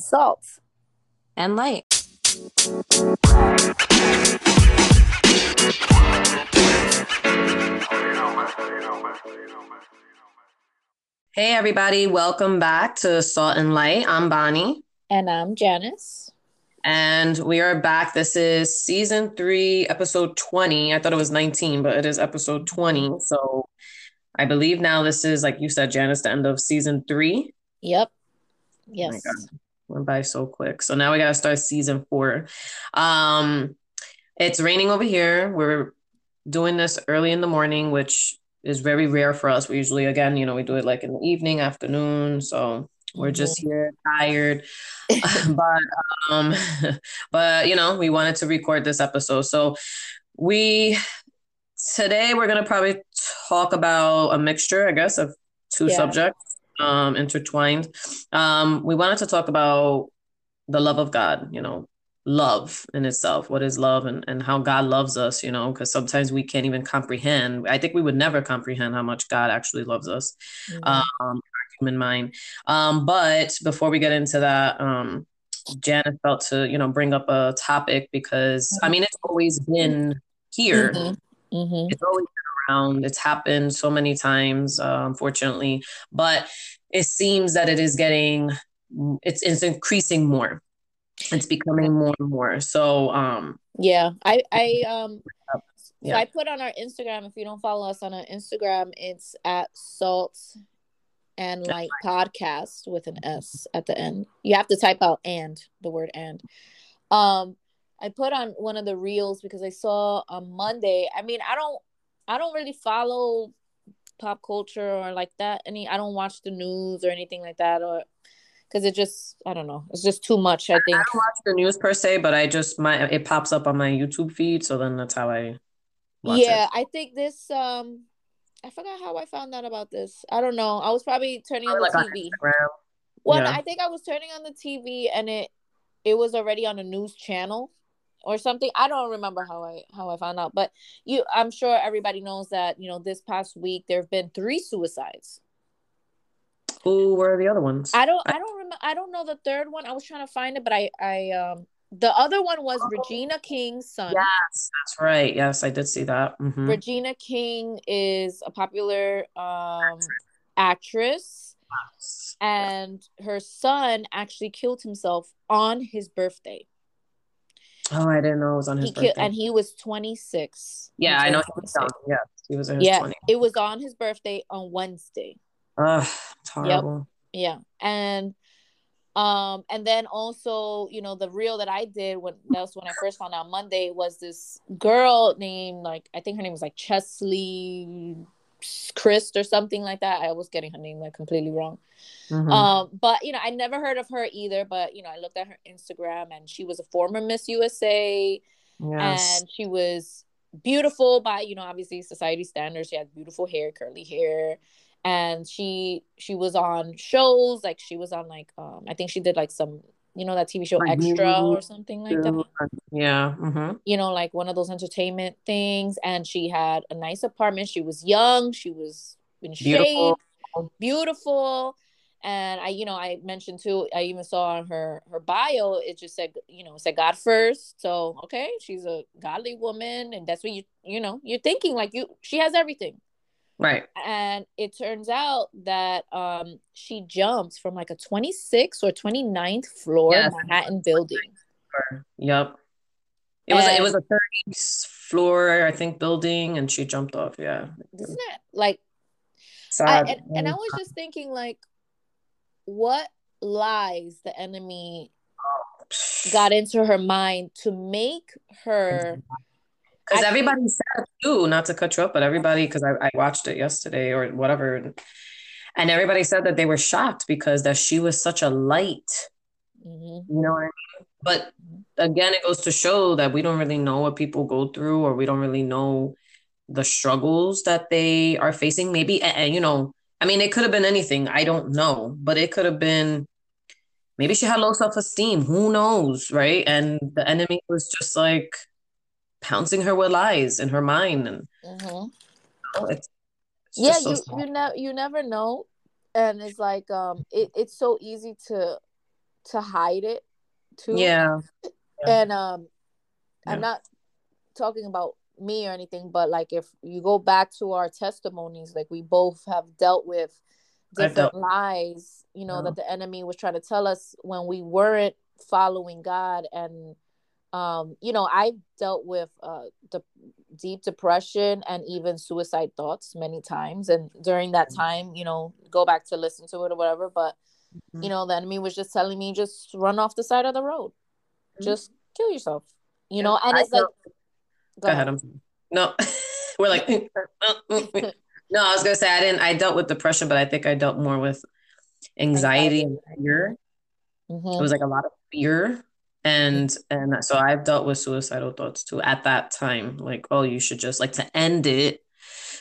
salt and light. Hey, everybody, welcome back to Salt and Light. I'm Bonnie. And I'm Janice. And we are back. This is season three, episode 20. I thought it was 19, but it is episode 20. So I believe now this is, like you said, Janice, the end of season three. Yep. Oh yes. Oh Went by so quick. So now we gotta start season four. Um it's raining over here. We're doing this early in the morning, which is very rare for us. We usually again, you know, we do it like in the evening, afternoon. So we're just mm-hmm. here tired. but um but you know, we wanted to record this episode. So we today we're gonna probably talk about a mixture, I guess, of two yeah. subjects um, intertwined. Um, we wanted to talk about the love of God, you know, love in itself. What is love and, and how God loves us, you know, because sometimes we can't even comprehend. I think we would never comprehend how much God actually loves us, mm-hmm. um, human mind. Um, but before we get into that, um, Janet felt to, you know, bring up a topic because I mean, it's always been here. Mm-hmm. Mm-hmm. It's always around. It's happened so many times, uh, unfortunately, but it seems that it is getting, it's, it's increasing more. It's becoming more and more. So, um, yeah, I, I, um, yeah. So I put on our Instagram. If you don't follow us on our Instagram, it's at Salt and Light Podcast with an S at the end. You have to type out and the word and. Um, I put on one of the reels because I saw on Monday. I mean, I don't I don't really follow pop culture or like that. Any, I don't watch the news or anything like that, or because it just, I don't know, it's just too much. I think I don't watch the news per se, but I just my it pops up on my YouTube feed, so then that's how I. yeah, it. I think this. um I forgot how I found out about this. I don't know. I was probably turning on the like TV. On well, yeah. I think I was turning on the TV and it it was already on a news channel or something. I don't remember how I how I found out, but you I'm sure everybody knows that, you know, this past week there have been three suicides. Who were the other ones? I don't I don't remember I don't know the third one. I was trying to find it, but I I um the other one was oh. Regina King's son. Yes, that's right. Yes, I did see that. Mm-hmm. Regina King is a popular um actress. Yes. And her son actually killed himself on his birthday. Oh, I didn't know it was on his he birthday. And he was 26. Yeah, I know he was young. Yeah, he was in yeah, 20s. It was on his birthday on Wednesday. Ugh, it's horrible. Yep. Yeah. And um and then also you know the reel that i did when that was when i first found out monday was this girl named like i think her name was like cheslie Kryst or something like that. I was getting her name like completely wrong. Mm-hmm. Um, but you know, I never heard of her either. But you know, I looked at her Instagram and she was a former Miss USA, yes. and she was beautiful by you know obviously society standards. She had beautiful hair, curly hair, and she she was on shows like she was on like um I think she did like some you know that TV show like Extra or something like that. Yeah. Mm-hmm. You know, like one of those entertainment things. And she had a nice apartment. She was young. She was in beautiful. shape, beautiful. And I, you know, I mentioned too. I even saw on her her bio. It just said, you know, it said God first. So okay, she's a godly woman, and that's what you, you know, you're thinking like you. She has everything. Right. And it turns out that um she jumped from like a 26th or 29th floor yes. Manhattan building. Yep. It was it was a 30th floor, I think, building, and she jumped off. Yeah. Isn't it like sad? I, and, and I was just thinking, like, what lies the enemy got into her mind to make her because everybody said too, not to cut you up, but everybody, because I, I watched it yesterday or whatever, and everybody said that they were shocked because that she was such a light. Mm-hmm. You know what I mean? But again, it goes to show that we don't really know what people go through, or we don't really know the struggles that they are facing. Maybe, and you know, I mean, it could have been anything. I don't know, but it could have been maybe she had low self esteem. Who knows, right? And the enemy was just like pouncing her with lies in her mind and mm-hmm. oh, it's, it's yeah so you you, ne- you never know and it's like um it, it's so easy to to hide it too. Yeah. And um Yeah. I'm not talking about me or anything, but like if you go back to our testimonies, like we both have dealt with different lies, you know, Yeah. that the enemy was trying to tell us when we weren't following God and um you know I've dealt with uh the deep depression and even suicide thoughts many times and during that time you know go back to listen to it or whatever but Mhm. you know the enemy was just telling me just run off the side of the road Mhm. just kill yourself you Yeah, know and I it's like dealt- Go ahead. No, we're like, no, I was gonna say I didn't. I dealt with depression, but I think I dealt more with anxiety and fear. Mhm. It was like a lot of fear, and and so I've dealt with suicidal thoughts too at that time. Like, oh, you should just like to end it,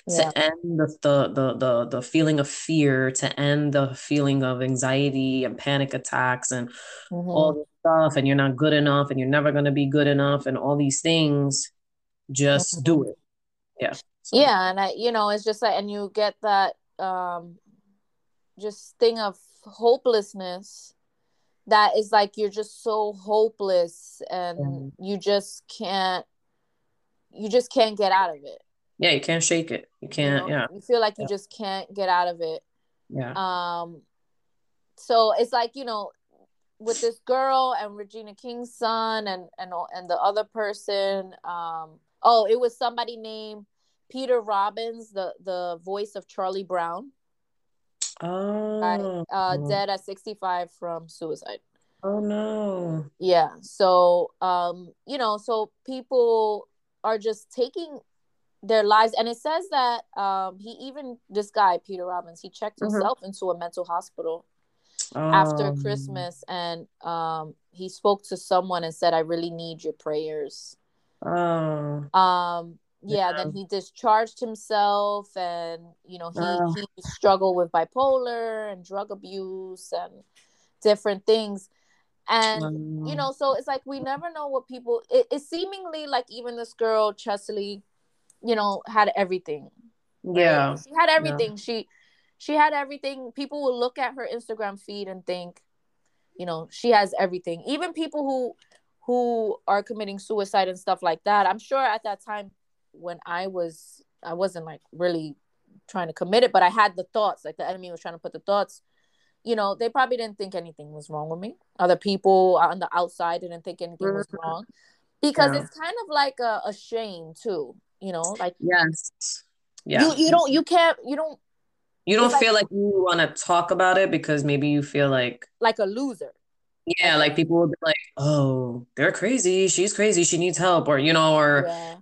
Yeah. to end the the the the, feeling of fear, to end the feeling of anxiety and panic attacks and Mhm. all this stuff, and you're not good enough, and you're never gonna be good enough, and all these things. Just do it. Yeah. So- yeah and i you know it's just like and you get that um just thing of hopelessness that is like you're just so hopeless and you just can't you just can't get out of it Yeah, you can't shake it. You you can't. know? Yeah. you feel like you Yeah. just can't get out of it Yeah. um so it's like you know with this girl and regina king's son and and and the other person um oh it was somebody named peter robbins the the voice of charlie brown Oh. uh dead at 65 from suicide Oh no. yeah so um you know so people are just taking their lives and it says that um he even this guy peter robbins he checked Mhm. himself into a mental hospital after Um, Christmas and um he spoke to someone and said I really need your prayers. Oh. Um yeah, Yeah. then he discharged himself and you know he he struggled with bipolar and drug abuse and different things. And Um, you know so it's like we never know what people it, it's seemingly like even this girl Cheslie you know had everything right? Yeah. She had everything. She she had everything. People will look at her Instagram feed and think, you know, she has everything. Even people who who are committing suicide and stuff like that. I'm sure at that time when I was I wasn't like really trying to commit it, but I had the thoughts, like the enemy was trying to put the thoughts. You know, they probably didn't think anything was wrong with me. Other people on the outside didn't think anything was Mhm. wrong. Because Yeah. it's kind of like a, a shame too, you know, like Yes. Yeah. you you don't you can't you don't You don't it's like- feel like you want to talk about it because maybe you feel like, like a loser. yeah, like people will be like, oh, they're crazy. She's crazy. She needs help. Or, you know, or Yeah.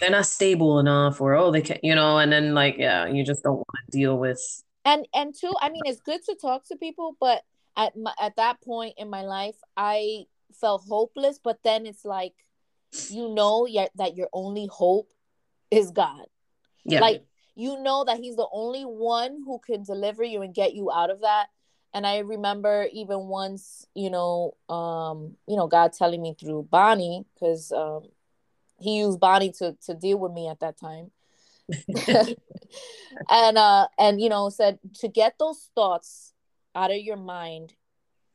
They're not stable enough. Or, oh, they can't, you know, and then like, yeah, you just don't want to deal with. And and two, I mean, it's good to talk to people, but at my, at that point in my life, I felt hopeless. But then it's like, you know, yet that your only hope is God. Yeah. Like you know that He's the only one who can deliver you and get you out of that. And I remember even once, you know, um, you know, God telling me through Bonnie, because um, He used Bonnie to to deal with me at that time. and uh and you know said to get those thoughts out of your mind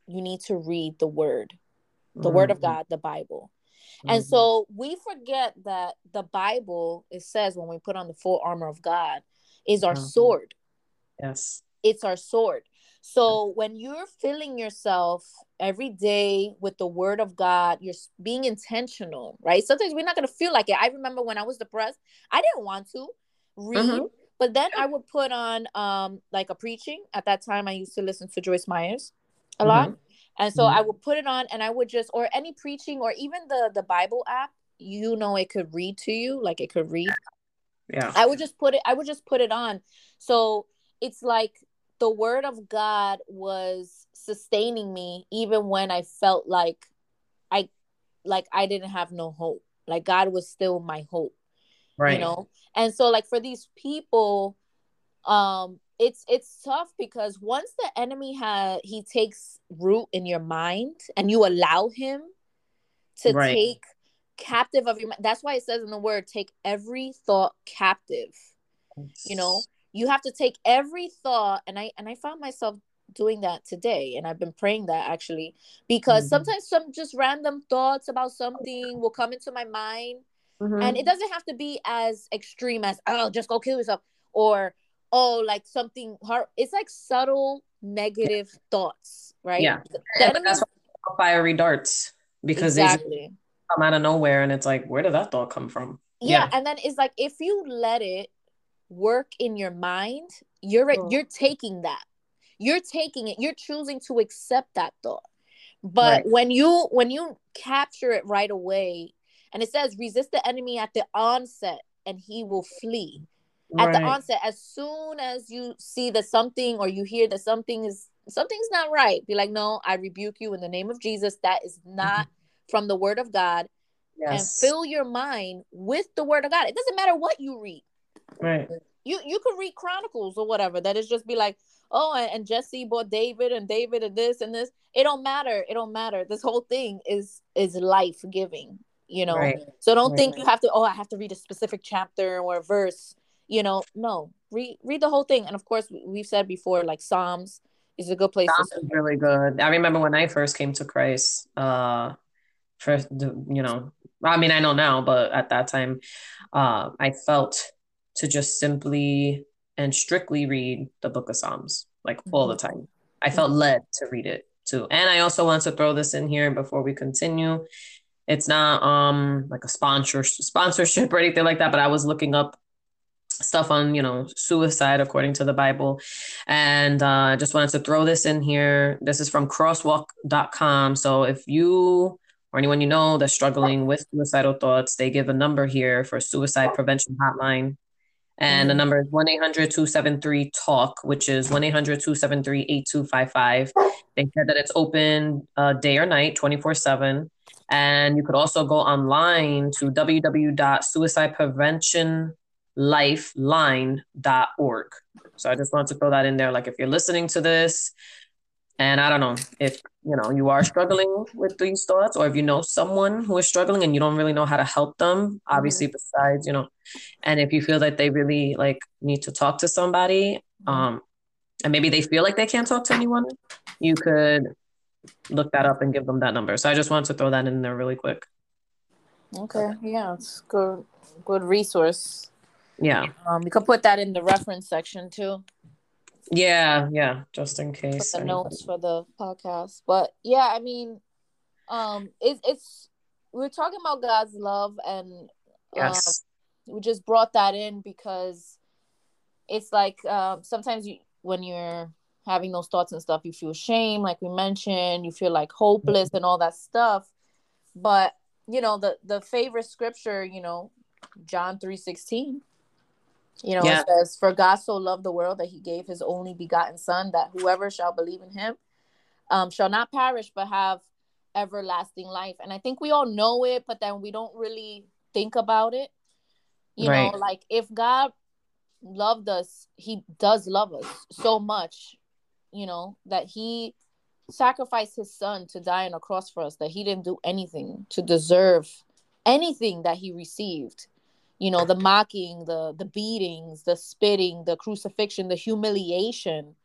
you need to read the word the word of Mhm. god the bible and Mhm. so we forget that the bible it says when we put on the full armor of god is our Mhm. sword yes. it's our sword so when you're filling yourself every day with the word of god you're being intentional right sometimes we're not going to feel like it i remember when i was depressed i didn't want to read Mhm. but then i would put on um like a preaching at that time i used to listen to joyce myers a lot and so Mhm. i would put it on and i would just or any preaching or even the the bible app you know it could read to you like it could read Yeah. I would just put it I would just put it on. So it's like the word of God was sustaining me even when I felt like I like I didn't have no hope. Like God was still my hope, Right. you know? And so like for these people um it's it's tough because once the enemy has he takes root in your mind and you allow him to Right. take captive of your mind that's why it says in the word take every thought captive you know you have to take every thought and i and i found myself doing that today and I've been praying that actually because mm-hmm. sometimes some just random thoughts about something will come into my mind mm-hmm. and it doesn't have to be as extreme as oh just go kill yourself or oh like something hard it's like subtle negative thoughts right yeah that's fiery darts because exactly. they come out of nowhere and it's like where did that thought come from yeah, yeah. and then it's like if you let it work in your mind you're oh. you're taking that you're taking it you're choosing to accept that thought but right. when you when you capture it right away and it says resist the enemy at the onset and he will flee at right. the onset as soon as you see that something or you hear that something is something's not right be like no i rebuke you in the name of jesus that is not mm-hmm. from the word of god yes. and fill your mind with the word of god it doesn't matter what you read right. You you could read chronicles or whatever that is just be like oh and, and jesse bought david and david and this and this. It don't matter. It don't matter. This whole thing is is life giving you know? Right. so don't right. think you have to oh i have to read a specific chapter or a verse you know? No. Read read the whole thing. And of course we've said before like psalms is a good place psalms is really good. I remember when i first came to christ uh for the you know i mean i know now but at that time uh i felt to just simply and strictly read the book of Psalms, like mm-hmm. all the time. I felt led to read it too. And I also want to throw this in here before we continue. It's not um like a sponsor sponsorship or anything like that, but I was looking up stuff on you know suicide according to the bible and uh, i uh, just wanted to throw this in here this is from crosswalk.com so if you or anyone you know that's struggling with suicidal thoughts they give a number here for suicide prevention hotline and the mm-hmm. number is 1 800 273 TALK, which is 1 800 273 8255. They said that it's open uh, day or night, 24 7. And you could also go online to www.suicidepreventionlifeline.org. So I just wanted to throw that in there. Like if you're listening to this, and I don't know if you know you are struggling with these thoughts, or if you know someone who is struggling and you don't really know how to help them. Obviously, mm-hmm. besides you know, and if you feel that they really like need to talk to somebody, um, and maybe they feel like they can't talk to anyone, you could look that up and give them that number. So I just wanted to throw that in there really quick. Okay, yeah, it's good, good resource. Yeah, um, you can put that in the reference section too. Yeah, yeah, just in case. The notes for the podcast. But yeah, I mean, um, it, it's we're talking about God's love, and um, yes, we just brought that in because it's like um, sometimes you when you're having those thoughts and stuff, you feel shame, like we mentioned, you feel like hopeless and all that stuff. But you know, the the favorite scripture, you know, John three sixteen you know, yeah. it says, For God so loved the world that he gave his only begotten Son, that whoever shall believe in him um, shall not perish but have everlasting life. And I think we all know it, but then we don't really think about it. You right. know, like if God loved us, he does love us so much, you know, that he sacrificed his son to die on a cross for us, that he didn't do anything to deserve anything that he received you know the mocking the the beatings the spitting the crucifixion the humiliation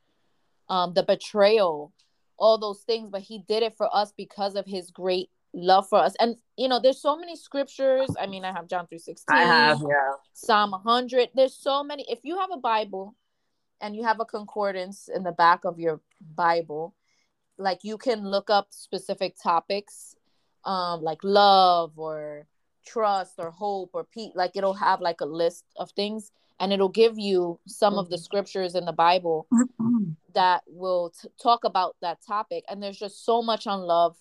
um the betrayal all those things but he did it for us because of his great love for us. And you know there's so many scriptures. I mean i have john 316 i have yeah. Psalm 100 there's so many. If you have a bible and you have a concordance in the back of your bible like you can look up specific topics um like love or trust or hope or peace like it'll have like a list of things and it'll give you some mm-hmm. of the mm-hmm. scriptures in the bible mm-hmm. that will t- talk about that topic and there's just so much on love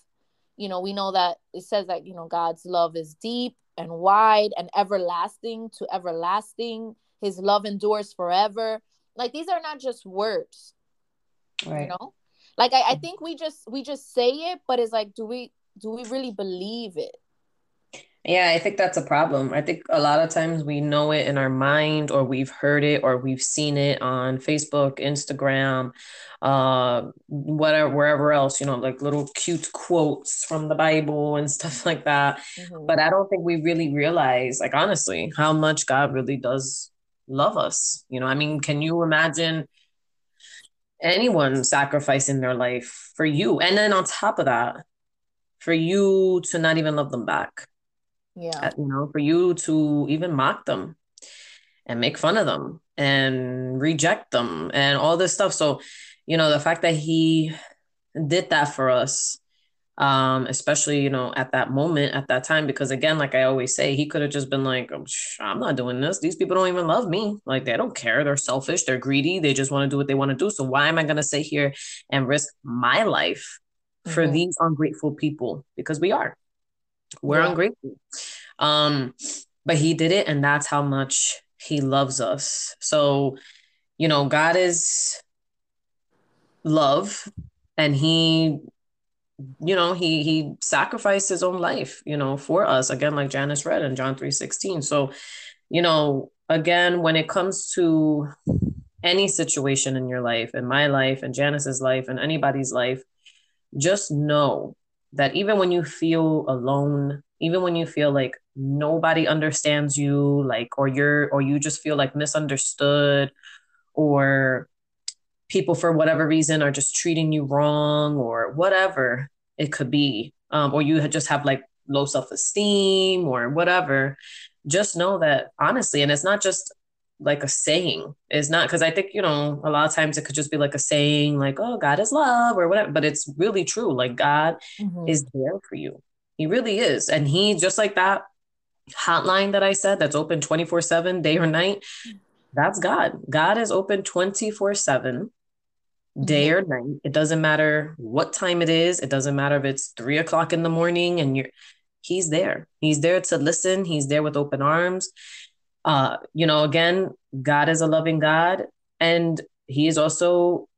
you know we know that it says that you know god's love is deep and wide and everlasting to everlasting his love endures forever like these are not just words right. you know like I, I mm. think we just we just say it but it's like do we do we really believe it yeah, I think that's a problem. I think a lot of times we know it in our mind or we've heard it or we've seen it on Facebook, Instagram, uh, whatever, wherever else, you know, like little cute quotes from the Bible and stuff like that. Mm-hmm. But I don't think we really realize, like, honestly, how much God really does love us. You know, I mean, can you imagine anyone sacrificing their life for you. And then on top of that, for you to not even love them back. Yeah. You know, for you to even mock them and make fun of them and reject them and all this stuff. So, you know, the fact that he did that for us um, especially you know at that moment at that time because again like i always say he could have just been like oh, i'm not doing this. These people don't even love me. Like they don't care. They're selfish. They're greedy. They just want to do what they want to do. So why am i going to sit here and risk my life for mm-hmm. these ungrateful people? Because we are we're yeah. ungrateful um but he did it and that's how much he loves us. So you know god is love and he you know he he sacrificed his own life you know for us again like janice read in john 3 16 so you know again when it comes to any situation in your life in my life and janice's life and anybody's life just know that even when you feel alone even when you feel like nobody understands you like or you're or you just feel like misunderstood or people for whatever reason are just treating you wrong or whatever it could be um, or you just have like low self-esteem or whatever just know that honestly and it's not just like a saying is not because i think you know a lot of times it could just be like a saying like oh god is love or whatever but it's really true like god mm-hmm. is there for you he really is and he just like that hotline that i said that's open 24 7 day or night that's god god is open 24 7 day mm-hmm. or night. It doesn't matter what time it is. It doesn't matter if it's three o'clock in the morning and you're he's there. He's there to listen. He's there with open arms. Uh, you know, again, God is a loving God and he is also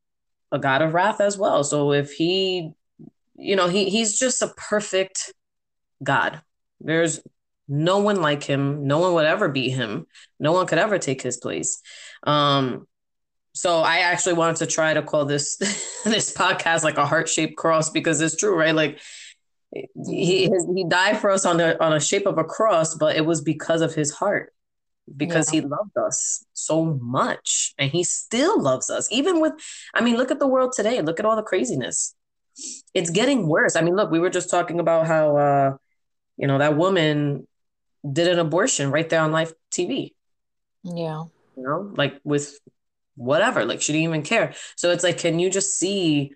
a God of wrath as well. So if he, you know, he he's just a perfect God. There's no one like him. No one would ever beat him. No one could ever take his place. Um, so I actually wanted to try to call this this podcast like a heart shaped cross because it's true, right? Like he he died for us on the on a shape of a cross, but it was because of his heart, because yeah. he loved us so much, and he still loves us, even with. I mean, look at the world today. Look at all the craziness. It's getting worse. I mean, look, we were just talking about how uh, you know that woman did an abortion right there on live TV. Yeah. You know, like with whatever. Like she didn't even care. So it's like, can you just see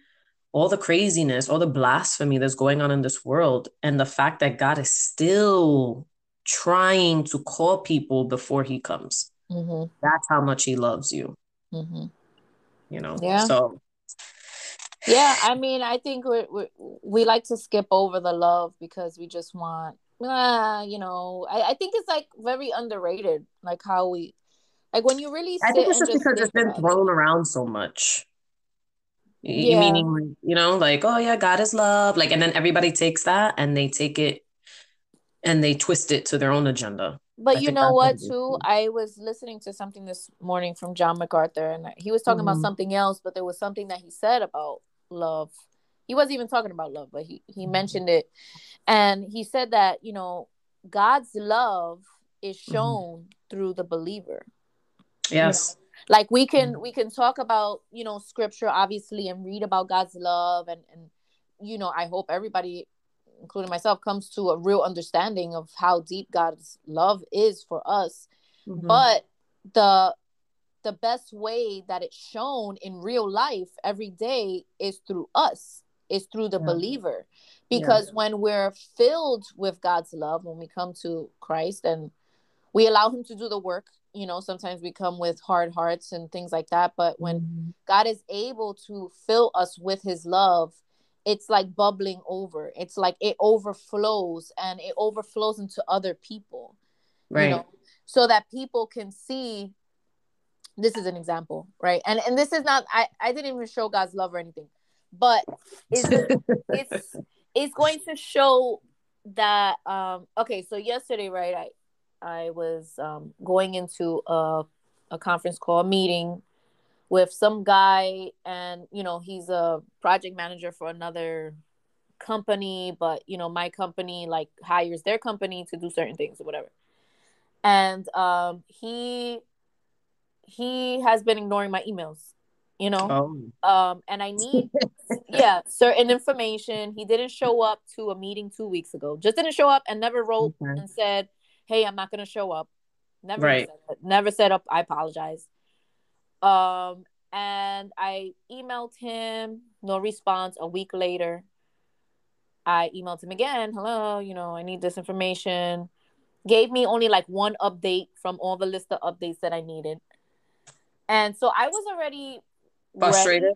all the craziness, all the blasphemy that's going on in this world, and the fact that God is still trying to call people before He comes? Mm-hmm. That's how much He loves you. Mm-hmm. You know. Yeah. So. Yeah, I mean, I think we we we like to skip over the love because we just want, uh, you know, I, I think it's like very underrated, like how we like when you really I think it's just because it's been thrown it. around so much. Yeah. Meaning, you know, like, oh yeah, God is love. Like, and then everybody takes that and they take it and they twist it to their own agenda. But I you know what, too? I was listening to something this morning from John MacArthur, and he was talking mm-hmm. about something else, but there was something that he said about love. He wasn't even talking about love, but he, he mm-hmm. mentioned it. And he said that, you know, God's love is mm-hmm. shown mm-hmm. through the believer. Yes. You know? Like we can mm. we can talk about, you know, scripture obviously and read about God's love and and you know, I hope everybody including myself comes to a real understanding of how deep God's love is for us. Mm-hmm. But the the best way that it's shown in real life every day is through us is through the yeah. believer because yeah. when we're filled with god's love when we come to christ and we allow him to do the work you know sometimes we come with hard hearts and things like that but when mm-hmm. god is able to fill us with his love it's like bubbling over. It's like it overflows and it overflows into other people right. you know, so that people can see this is an example right? And and this is not i i didn't even show god's love or anything but it's it's it's going to show that um okay so yesterday right i I was um, going into a, a conference call, a meeting with some guy, and you know, he's a project manager for another company, but you know, my company like hires their company to do certain things or whatever. And um, he he has been ignoring my emails you know oh. um and i need yeah certain information he didn't show up to a meeting two weeks ago just didn't show up and never wrote okay. and said hey i'm not gonna show up never right. said never said up i apologize um and i emailed him no response a week later i emailed him again hello you know i need this information gave me only like one update from all the list of updates that i needed and so I was already frustrated.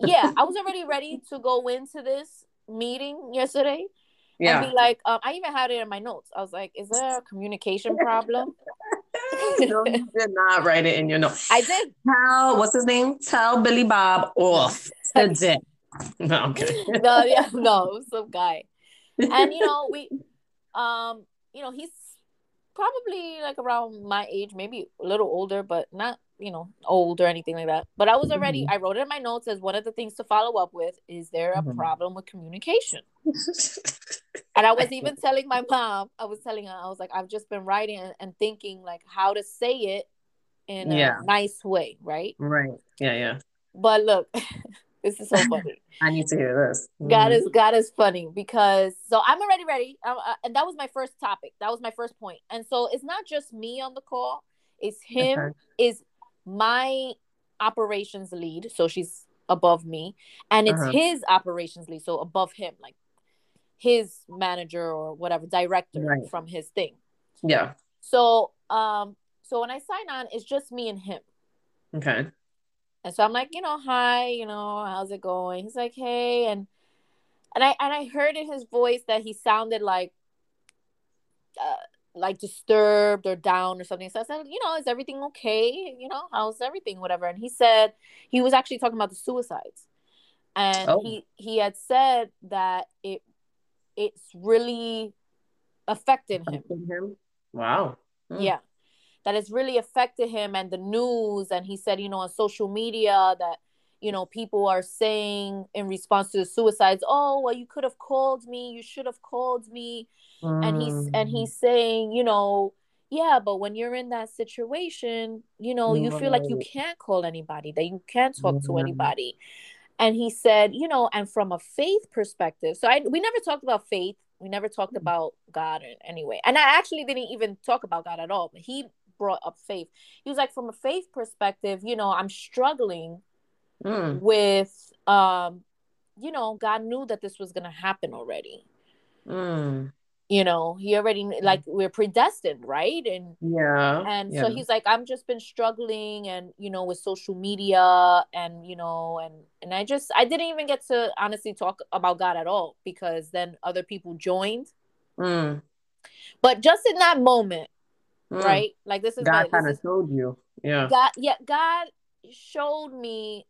yeah, I was already ready to go into this meeting yesterday. Yeah. And be like, um, I even had it in my notes. I was like, is there a communication problem? no, you did not write it in your notes. I did. Tell what's his name? Tell Billy Bob off today. No, I'm kidding. no, yeah, no, some guy. And you know, we um, you know, he's probably like around my age, maybe a little older, but not you know old or anything like that but i was already mm-hmm. i wrote it in my notes as one of the things to follow up with is there a mm-hmm. problem with communication and i was even telling my mom i was telling her i was like i've just been writing and thinking like how to say it in yeah. a nice way right? Right. Yeah yeah. But look this is so funny. I need to hear this. Mm-hmm. god is god is funny because so i'm already ready. Uh, and that was my first topic. That was my first point. And so it's not just me on the call. It's him okay. is my operations lead, so she's above me, and it's uh-huh. his operations lead, so above him, like his manager or whatever director right. from his thing. Yeah. So um so when I sign on, it's just me and him. Okay. And so I'm like, you know, hi, you know, how's it going? He's like, hey, and and I and I heard in his voice that he sounded like uh, like disturbed or down or something. So I said, you know, is everything okay? You know, how's everything? Whatever. And he said he was actually talking about the suicides. And oh. he he had said that it it's really affected him. him? Wow. Mm. Yeah. That it's really affected him and the news. And he said, you know, on social media that you know people are saying in response to the suicides oh well you could have called me you should have called me mm. and he's and he's mm. saying you know yeah but when you're in that situation you know you feel like you can't call anybody that you can't talk to anybody and he said you know and from a faith perspective so i we never talked about faith we never talked mm. about god in any and i actually didn't even talk about god at all but he brought up faith he was like from a faith perspective you know i'm struggling mm. with um you know god knew that this was going to happen already mm. You know he already like we're predestined right and yeah and yeah. so he's like i'm just been struggling and you know with social media and you know and and i just i didn't even get to honestly talk about god at all because then other people joined mm. but just in that moment mm. right like this is god kind of showed you yeah god yeah god showed me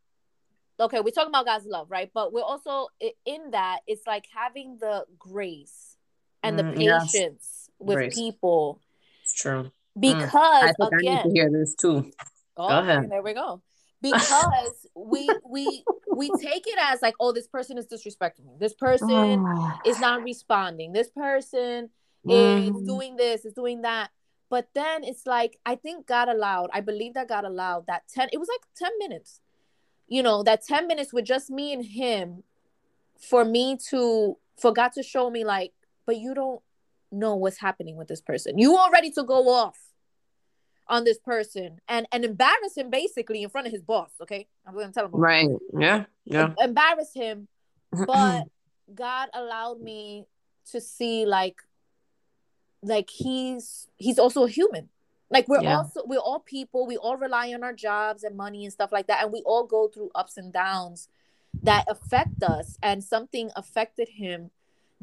okay, we're talking about God's love, right? But we're also in that it's like having the grace and mm, the patience yes. with grace. people. It's true. Because mm. I again, I need to hear this too. Oh, go ahead. There we go. Because we we we take it as like, oh, this person is disrespecting me. This person oh. is not responding. This person mm. is doing this, is doing that. But then it's like I think God allowed. I believe that God allowed that ten. It was like ten minutes you know, that 10 minutes with just me and him for me to for God to show me like, but you don't know what's happening with this person. You all ready to go off on this person and and embarrass him basically in front of his boss. Okay, I'm gonna tell him. Right. Yeah. Yeah. Embarrass him, but God allowed me to see like, like he's he's also a human. Like we're yeah. also we're all people, we all rely on our jobs and money and stuff like that. And we all go through ups and downs that affect us. And something affected him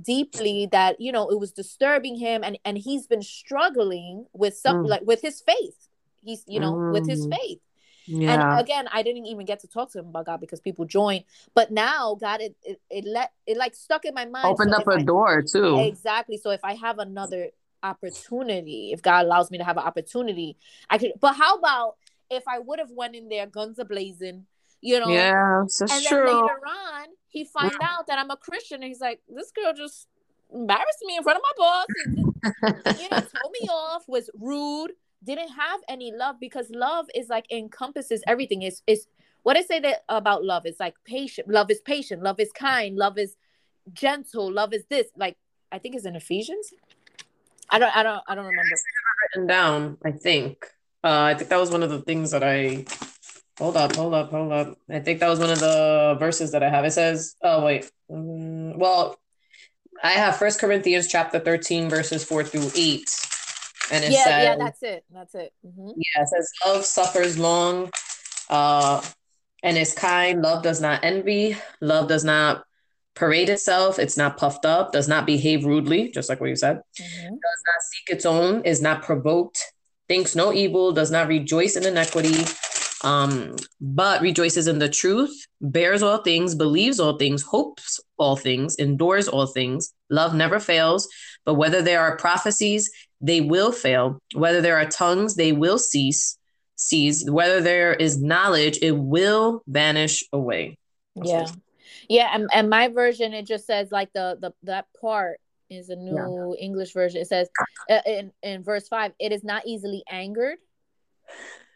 deeply that, you know, it was disturbing him and, and he's been struggling with something mm. like with his faith. He's, you know, mm. with his mm. faith. Yeah. And again, I didn't even get to talk to him about God because people joined. But now God it, it, it let it like stuck in my mind. Opened so up a I, door too. Exactly. So if I have another opportunity if god allows me to have an opportunity i could but how about if i would have went in there guns a blazing you know yeah that's and then true. later on he find yeah. out that i'm a christian and he's like this girl just embarrassed me in front of my boss you know told me off was rude didn't have any love because love is like encompasses everything it's, it's what I say that about love? It's like patient. Love is patient. Love is kind. Love is gentle. Love is this. Like I think it's in Ephesians. I don't. I don't. I don't remember. Written down. I think. Uh, I think that was one of the things that I. Hold up. Hold up. Hold up. I think that was one of the verses that I have. It says. Oh wait. Um, well, I have First Corinthians chapter thirteen verses four through eight. And it yeah, says, yeah, that's it. That's it. Mm-hmm. Yeah, it says love suffers long, uh, and is kind. Love does not envy. Love does not parade itself. It's not puffed up. Does not behave rudely, just like what you said. Mm-hmm. Does not seek its own. Is not provoked. Thinks no evil. Does not rejoice in iniquity. Um, but rejoices in the truth, bears all things, believes all things, hopes all things, endures all things. Love never fails. But whether there are prophecies, they will fail. Whether there are tongues, they will cease sees whether there is knowledge it will vanish away yeah yeah and, and my version it just says like the the that part is a new yeah. english version it says uh, in, in verse 5 it is not easily angered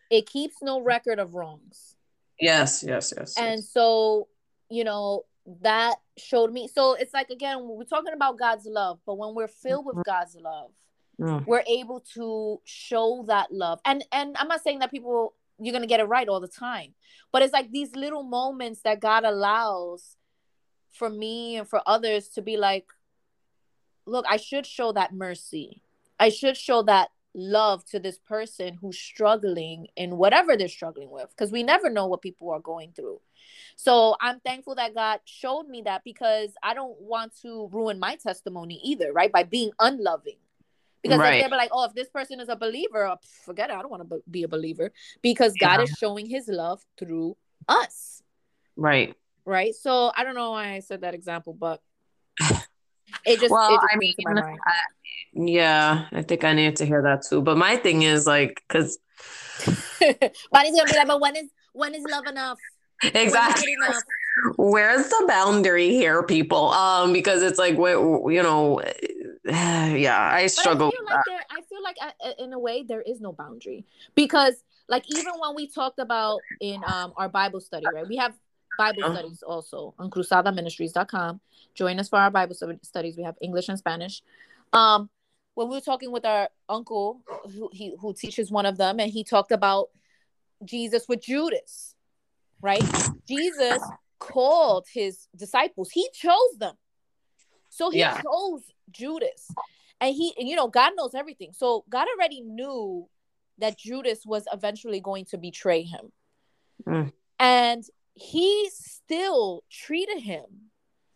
it keeps no record of wrongs yes yes yes and yes. so you know that showed me so it's like again we're talking about god's love but when we're filled with mm-hmm. god's love mm. we're able to show that love and and i'm not saying that people you're gonna get it right all the time but it's like these little moments that god allows for me and for others to be like look i should show that mercy i should show that love to this person who's struggling in whatever they're struggling with because we never know what people are going through so i'm thankful that god showed me that because i don't want to ruin my testimony either right by being unloving because right. they'll be like, oh, if this person is a believer, oh, forget it. I don't want to be a believer because God is showing his love through us. Right. Right. So I don't know why I said that example, but it just, well, it just I mean, yeah, I think I need to hear that too. But my thing is like, because Bonnie's gonna be like, but when is when is love enough? Exactly. Where's the boundary here, people? Um, because it's like, you know, yeah, I struggle. I feel, like there, I feel like uh, uh, in a way there is no boundary because, like, even when we talked about in um our Bible study, right? We have Bible uh-huh. studies also on cruzadaministries.com. Join us for our Bible studies. We have English and Spanish. Um, when we were talking with our uncle, who he who teaches one of them, and he talked about Jesus with Judas, right? Jesus called his disciples. He chose them. So he yeah. chose Judas. And he, and, you know, God knows everything. So God already knew that Judas was eventually going to betray him. Mm. And he still treated him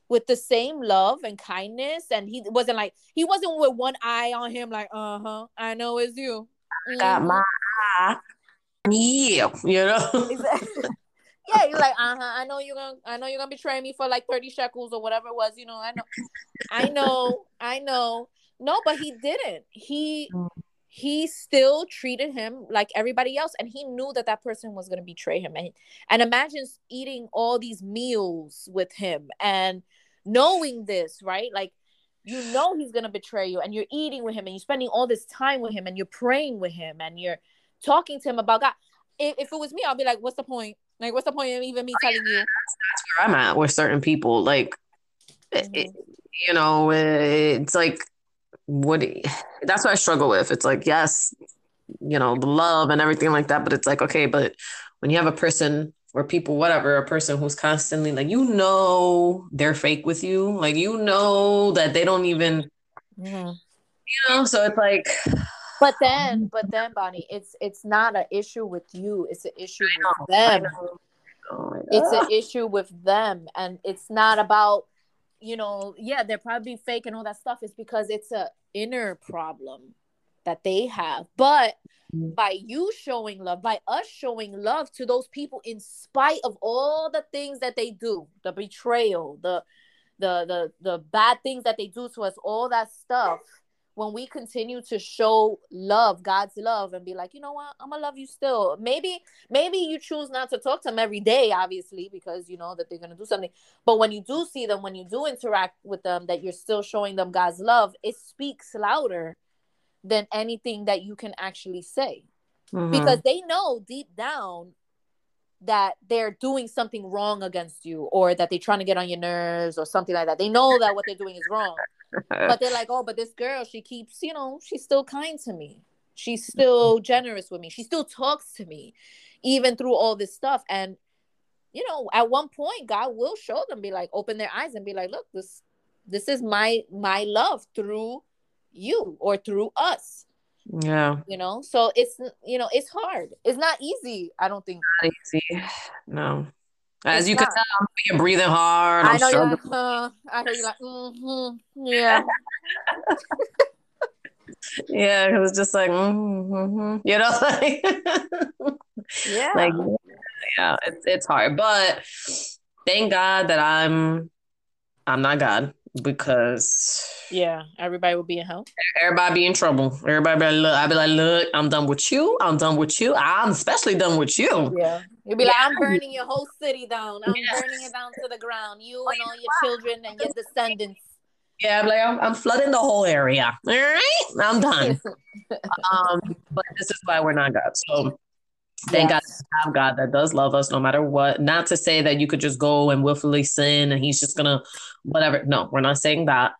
with the same love and kindness. And he wasn't like, he wasn't with one eye on him, like, uh huh, I know it's you. Mm-hmm. Got my eye. Yeah, you know. Exactly yeah, you're like, uh huh. I know you're gonna, I know you're gonna betray me for like thirty shekels or whatever it was. You know, I know, I know, I know. No, but he didn't. He he still treated him like everybody else, and he knew that that person was gonna betray him. And and imagine eating all these meals with him and knowing this, right? Like you know he's gonna betray you, and you're eating with him, and you're spending all this time with him, and you're praying with him, and you're talking to him about God. If, if it was me, I'll be like, "What's the point? Like, what's the point of even me telling you? That's, that's where I'm at with certain people. Like, mm-hmm. it, you know, it's like, what? That's what I struggle with. It's like, yes, you know, the love and everything like that, but it's like, okay, but when you have a person or people, whatever, a person who's constantly like, you know, they're fake with you, like, you know, that they don't even, mm-hmm. you know, so it's like, but then, but then, Bonnie, it's it's not an issue with you. It's an issue with them. Oh it's an issue with them, and it's not about you know. Yeah, they're probably fake and all that stuff. It's because it's a inner problem that they have. But mm. by you showing love, by us showing love to those people, in spite of all the things that they do, the betrayal, the the the the bad things that they do to us, all that stuff when we continue to show love, God's love, and be like, you know what, I'm gonna love you still. Maybe, maybe you choose not to talk to them every day, obviously, because you know that they're gonna do something. But when you do see them, when you do interact with them, that you're still showing them God's love, it speaks louder than anything that you can actually say. Mm-hmm. Because they know deep down that they're doing something wrong against you or that they're trying to get on your nerves or something like that. They know that what they're doing is wrong. But they're like, oh, but this girl, she keeps, you know, she's still kind to me. She's still mm-hmm. generous with me. She still talks to me, even through all this stuff. And, you know, at one point, God will show them, be like, open their eyes and be like, look, this this is my my love through you or through us. Yeah. You know? So it's you know it's hard. It's not easy i don't think. Not easy. No as it's you not. can tell you're breathing hard i know you're like, uh, i hear you like mm-hmm, yeah yeah it was just like mm-hmm, you know like yeah like yeah it's, it's hard but thank god that i'm i'm not god because yeah, everybody will be in hell. Everybody be in trouble. Everybody be like, look, I'd be like, look, I'm done with you. I'm done with you. I'm especially done with you. Yeah. You'll be like, I'm burning your whole city down. I'm yes. burning it down to the ground. You and all your children and your descendants. Yeah, I'm like I'm, I'm flooding the whole area. All right, I'm done. um, but this is why we're not God. So Thank yes. God have God that does love us no matter what. Not to say that you could just go and willfully sin and he's just gonna whatever. No, we're not saying that.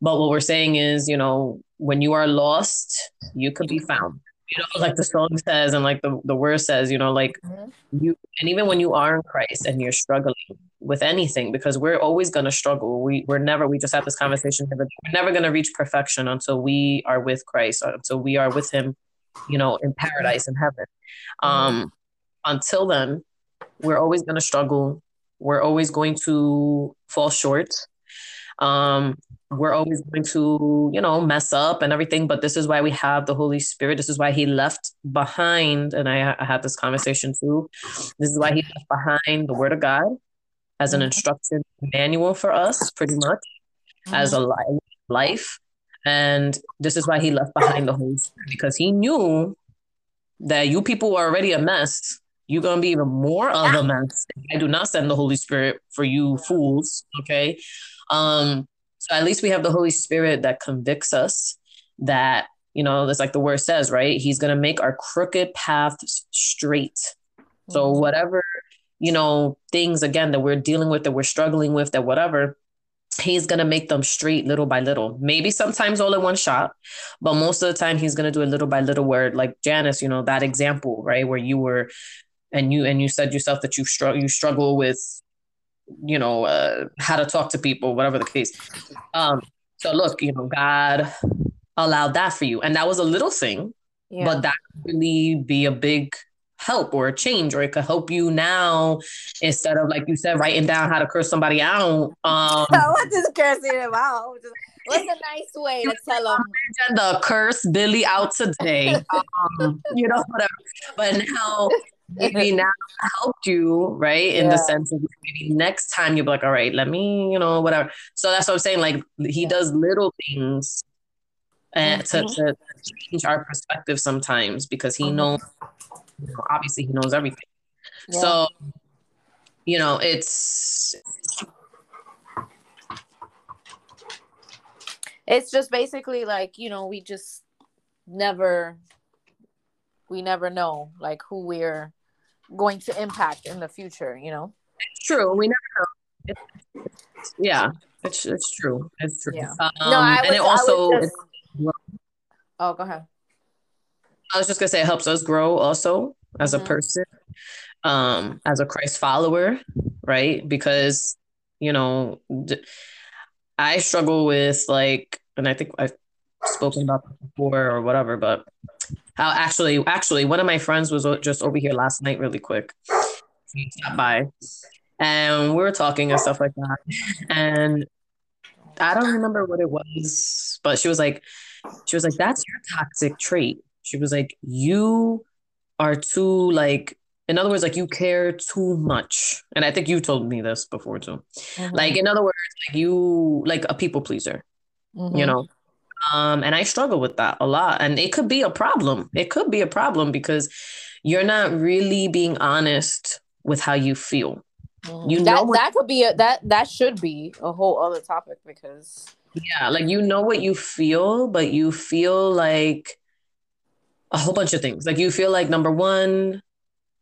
But what we're saying is, you know, when you are lost, you could be found. You know, like the song says and like the, the word says, you know, like mm-hmm. you and even when you are in Christ and you're struggling with anything, because we're always gonna struggle. We we're never, we just had this conversation, we're never gonna reach perfection until we are with Christ, until we are with him you know, in paradise in heaven. Um, until then, we're always going to struggle. We're always going to fall short. Um, we're always going to, you know, mess up and everything. But this is why we have the Holy Spirit. This is why He left behind, and I, I had this conversation too. This is why He left behind the Word of God as an mm-hmm. instruction manual for us, pretty much, as a life and this is why he left behind the Holy Spirit because he knew that you people were already a mess. You're gonna be even more of a mess. I do not send the Holy Spirit for you fools. Okay. Um, so at least we have the Holy Spirit that convicts us that, you know, that's like the word says, right? He's gonna make our crooked paths straight. So mm-hmm. whatever, you know, things again that we're dealing with, that we're struggling with, that whatever, he's going to make them straight little by little maybe sometimes all in one shot but most of the time he's going to do a little by little word like janice you know that example right where you were and you and you said yourself that you struggle you struggle with you know uh, how to talk to people whatever the case. Um so look you know god allowed that for you. And that was a little thing yeah. but that could really be a big help or a change or it could help you now instead of like you said writing down how to curse somebody out. Um what is cursing them out. What's a nice way to tell them the curse billy out today. Um, you know whatever. But now maybe now helped you right in yeah. the sense of maybe next time you'll be like all right let me you know whatever so that's what i'm saying like he does little things and mm-hmm. to, to change our perspective sometimes because he mm-hmm. knows you know, obviously he knows everything. Yeah. So, you know, it's it's just basically like, you know, we just never we never know like who we're going to impact in the future, you know? It's true. We never know. It's, yeah, it's it's true. It's true. Yeah. Um, no, I and it also just... Oh, go ahead. I was just gonna say it helps us grow also as mm-hmm. a person, um, as a Christ follower, right? Because you know, I struggle with like, and I think I've spoken about before or whatever, but how actually, actually, one of my friends was just over here last night, really quick. He stopped by, and we were talking and stuff like that, and I don't remember what it was, but she was like, she was like, "That's your toxic trait." She was like, "You are too like in other words like you care too much and i think you told me this before too mm-hmm. like in other words like you like a people pleaser mm-hmm. you know um and i struggle with that a lot and it could be a problem it could be a problem because you're not really being honest with how you feel mm-hmm. you know that, what, that could be a, that that should be a whole other topic because yeah like you know what you feel but you feel like a whole bunch of things. Like you feel like number one,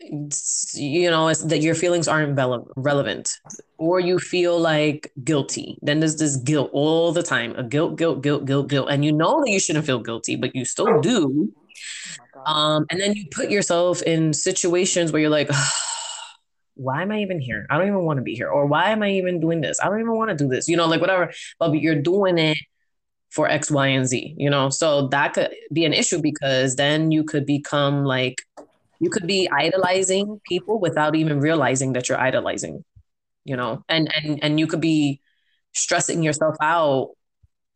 you know it's that your feelings aren't relevant or you feel like guilty. Then there's this guilt all the time a guilt guilt guilt guilt guilt. And you know that you shouldn't feel guilty but you still do. Oh um, and then you put yourself in situations where you're like why am i even here? I don't even want to be here. Or why am i even doing this? I don't even want to do this you know like whatever. But you're doing it for x y and z you know? So that could be an issue because then you could become like you could be idolizing people without even realizing that you're idolizing you know and and and you could be stressing yourself out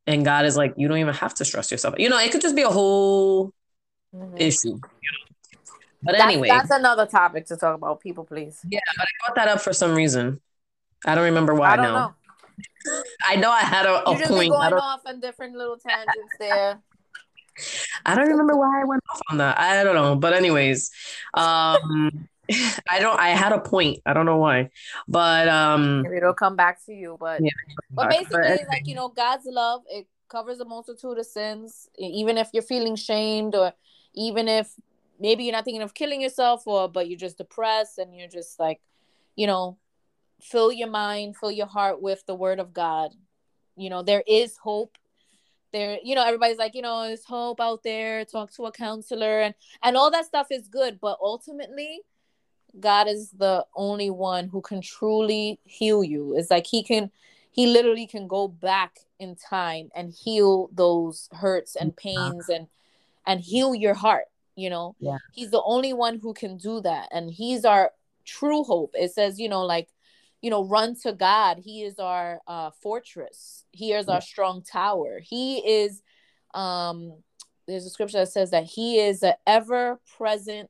and god is like you don't even have to stress yourself you know it could just be a whole mm-hmm. issue but that's, anyway that's another topic to talk about people please yeah but i brought that up for some reason i don't remember why I don't now know. I know I had a, a you just point. going off on different little tangents there. I don't remember why I went off on that. I don't know. But anyways, um I don't I had a point. I don't know why. But um it'll come back to you. But yeah, but basically but, like you know, God's love, it covers a multitude of sins. Even if you're feeling shamed or even if maybe you're not thinking of killing yourself or but you're just depressed and you're just like, you know, fill your mind, fill your heart with the word of God. You know, there is hope there you know everybody's like you know there's hope out there talk to a counselor and and all that stuff is good but ultimately god is the only one who can truly heal you. It's like he can he literally can go back in time and heal those hurts and pains and and heal your heart you know? Yeah. He's the only one who can do that and he's our true hope. It says you know like you know run to god. He is our uh, fortress. He is our strong tower. He is um there's a scripture that says that he is an ever present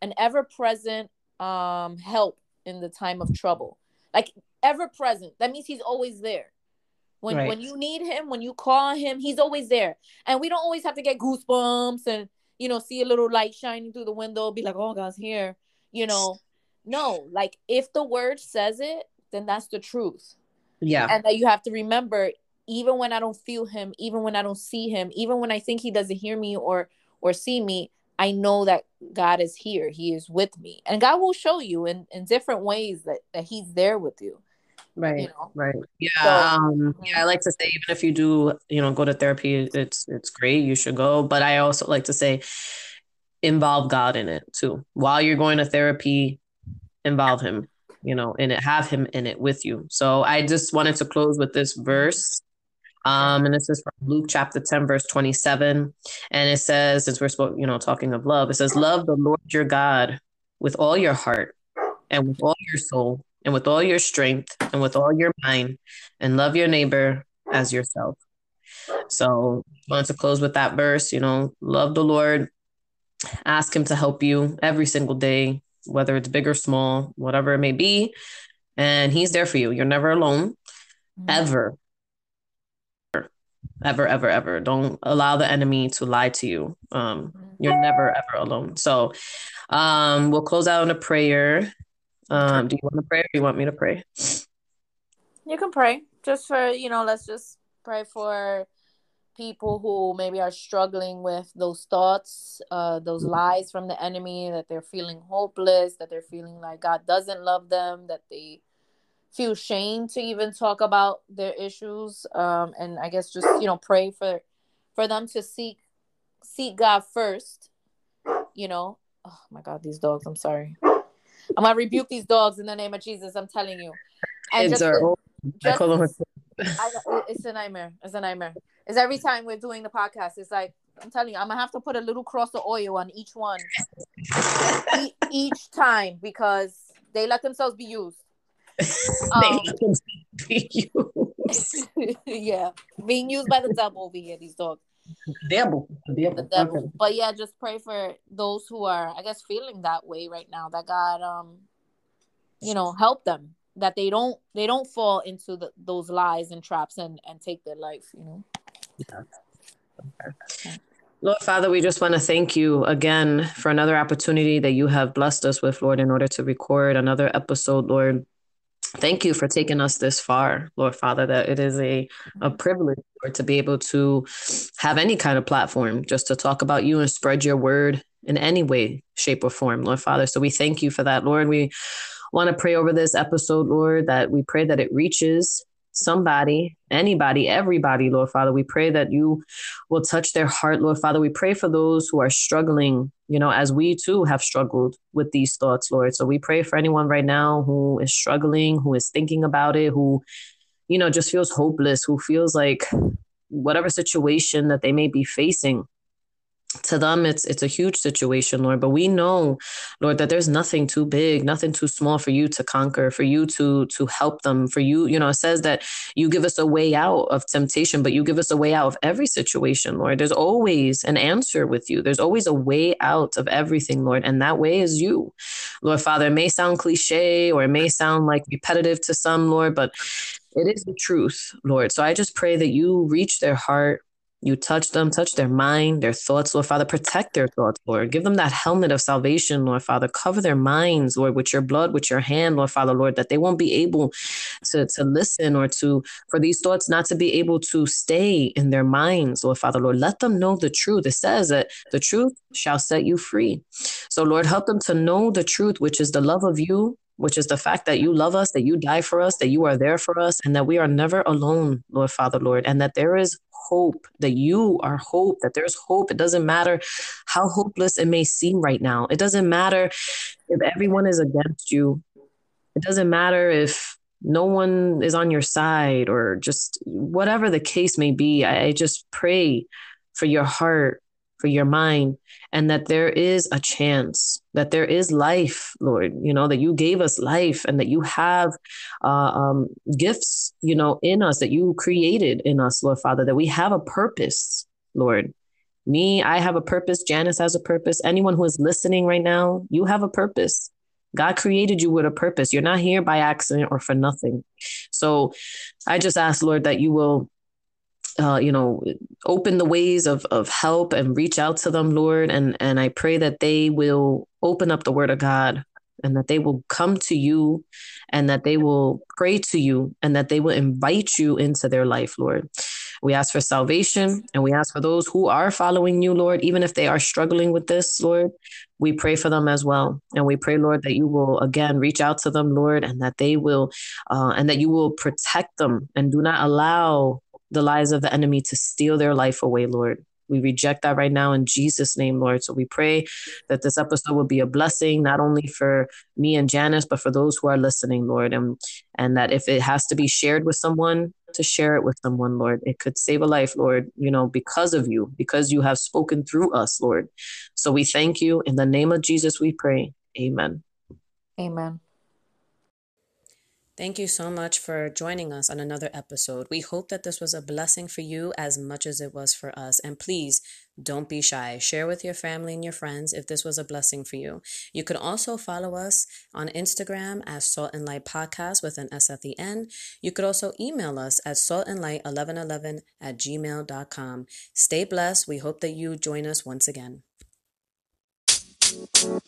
an ever present um help in the time of trouble. Like ever present that means he's always there. When right. when you need him when you call him he's always there. And we don't always have to get goosebumps and you know see a little light shining through the window be like oh god's here you know no, like if the word says it, then that's the truth. Yeah. And that you have to remember, even when I don't feel him, even when I don't see him, even when I think he doesn't hear me or or see me, I know that God is here. He is with me. And God will show you in, in different ways that, that he's there with you. Right. You know? Right. Yeah. So, um, yeah. I like to say, even if you do, you know, go to therapy, it's, it's great. You should go. But I also like to say, involve God in it too. While you're going to therapy, involve him, you know, in it, have him in it with you. So I just wanted to close with this verse. Um, and this is from Luke chapter 10, verse 27. And it says, since we're you know, talking of love, it says, Love the Lord your God with all your heart and with all your soul and with all your strength and with all your mind, and love your neighbor as yourself. So I wanted to close with that verse, you know, love the Lord, ask him to help you every single day, whether it's big or small, whatever it may be. And he's there for you. You're never alone, mm-hmm. ever. Ever, ever, ever. Don't allow the enemy to lie to you. Um, you're never ever alone. So um we'll close out in a prayer. Um, do you want to pray or do you want me to pray? You can pray. Just for, you know, let's just pray for people who maybe are struggling with those thoughts, uh, those lies from the enemy, that they're feeling hopeless, that they're feeling like God doesn't love them, that they feel shame to even talk about their issues. Um, and I guess just you know pray for for them to seek seek God first. You know, oh my God, these dogs. I'm sorry. I'm gonna rebuke these dogs in the name of Jesus. I'm telling you. And Kids just, are. Just, I, it's a nightmare. It's a nightmare. It's every time we're doing the podcast. It's like I'm telling you, I'm gonna have to put a little cross of oil on each one, e- each time because they let themselves be used. Um, be used. yeah, being used by the devil over here. These dogs. Devil, devil. The devil. Okay. But yeah, just pray for those who are, I guess, feeling that way right now. That God, um, you know, help them that they don't they don't fall into the, those lies and traps and and take their life you know. Lord Father, we just want to thank you again for another opportunity that you have blessed us with, Lord, in order to record another episode, Lord. Thank you for taking us this far, Lord Father, that it is a, a privilege Lord, to be able to have any kind of platform just to talk about you and spread your word in any way, shape, or form, Lord Father. So we thank you for that, Lord. We want to pray over this episode, Lord, that we pray that it reaches somebody, anybody, everybody, Lord Father. We pray that you will touch their heart, Lord Father. We pray for those who are struggling, you know, as we too have struggled with these thoughts, Lord. So we pray for anyone right now who is struggling, who is thinking about it, who, you know, just feels hopeless, who feels like whatever situation that they may be facing, to them it's it's a huge situation lord but we know lord that there's nothing too big nothing too small for you to conquer for you to to help them for you you know it says that you give us a way out of temptation but you give us a way out of every situation lord. There's always an answer with you. There's always a way out of everything lord and that way is you. Lord father it may sound cliche or it may sound like repetitive to some lord but it is the truth, Lord. So I just pray that you reach their heart, you touch them, touch their mind, their thoughts, Lord Father. Protect their thoughts, Lord. Give them that helmet of salvation, Lord Father. Cover their minds, Lord, with your blood, with your hand, Lord Father, Lord, that they won't be able to, to listen or to, for these thoughts not to be able to stay in their minds, Lord Father, Lord. Let them know the truth. It says that the truth shall set you free. So, Lord, help them to know the truth, which is the love of you, which is the fact that you love us, that you die for us, that you are there for us, and that we are never alone, Lord Father, Lord, and that there is hope, that you are hope, that there's hope. It doesn't matter how hopeless it may seem right now. It doesn't matter if everyone is against you. It doesn't matter if no one is on your side or just whatever the case may be. I just pray for your heart, for your mind, and that there is a chance, that there is life, Lord, you know, that you gave us life and that you have uh, um, gifts, you know, in us that you created in us, Lord Father, that we have a purpose, Lord. Me, I have a purpose. Janice has a purpose. Anyone who is listening right now, you have a purpose. God created you with a purpose. You're not here by accident or for nothing. So I just ask, Lord, that you will uh, you know, open the ways of of help and reach out to them, Lord. And and I pray that they will open up the Word of God and that they will come to you and that they will pray to you and that they will invite you into their life, Lord. We ask for salvation and we ask for those who are following you, Lord, even if they are struggling with this, Lord. We pray for them as well. And we pray, Lord, that you will again reach out to them, Lord, and that they will, uh, and that you will protect them and do not allow the lies of the enemy to steal their life away, Lord. We reject that right now in Jesus' name, Lord. So we pray that this episode will be a blessing, not only for me and Janice, but for those who are listening, Lord. And, and that if it has to be shared with someone, to share it with someone, Lord. It could save a life, Lord, you know, because of you, because you have spoken through us, Lord. So we thank you. In the name of Jesus, we pray. Amen. Amen. Thank you so much for joining us on another episode. We hope that this was a blessing for you as much as it was for us. And please don't be shy. Share with your family and your friends if this was a blessing for you. You can also follow us on Instagram as Salt and Light Podcast with an S at the end. You could also email us at saltandlight1111 at gmail.com. Stay blessed. We hope that you join us once again. Thank you.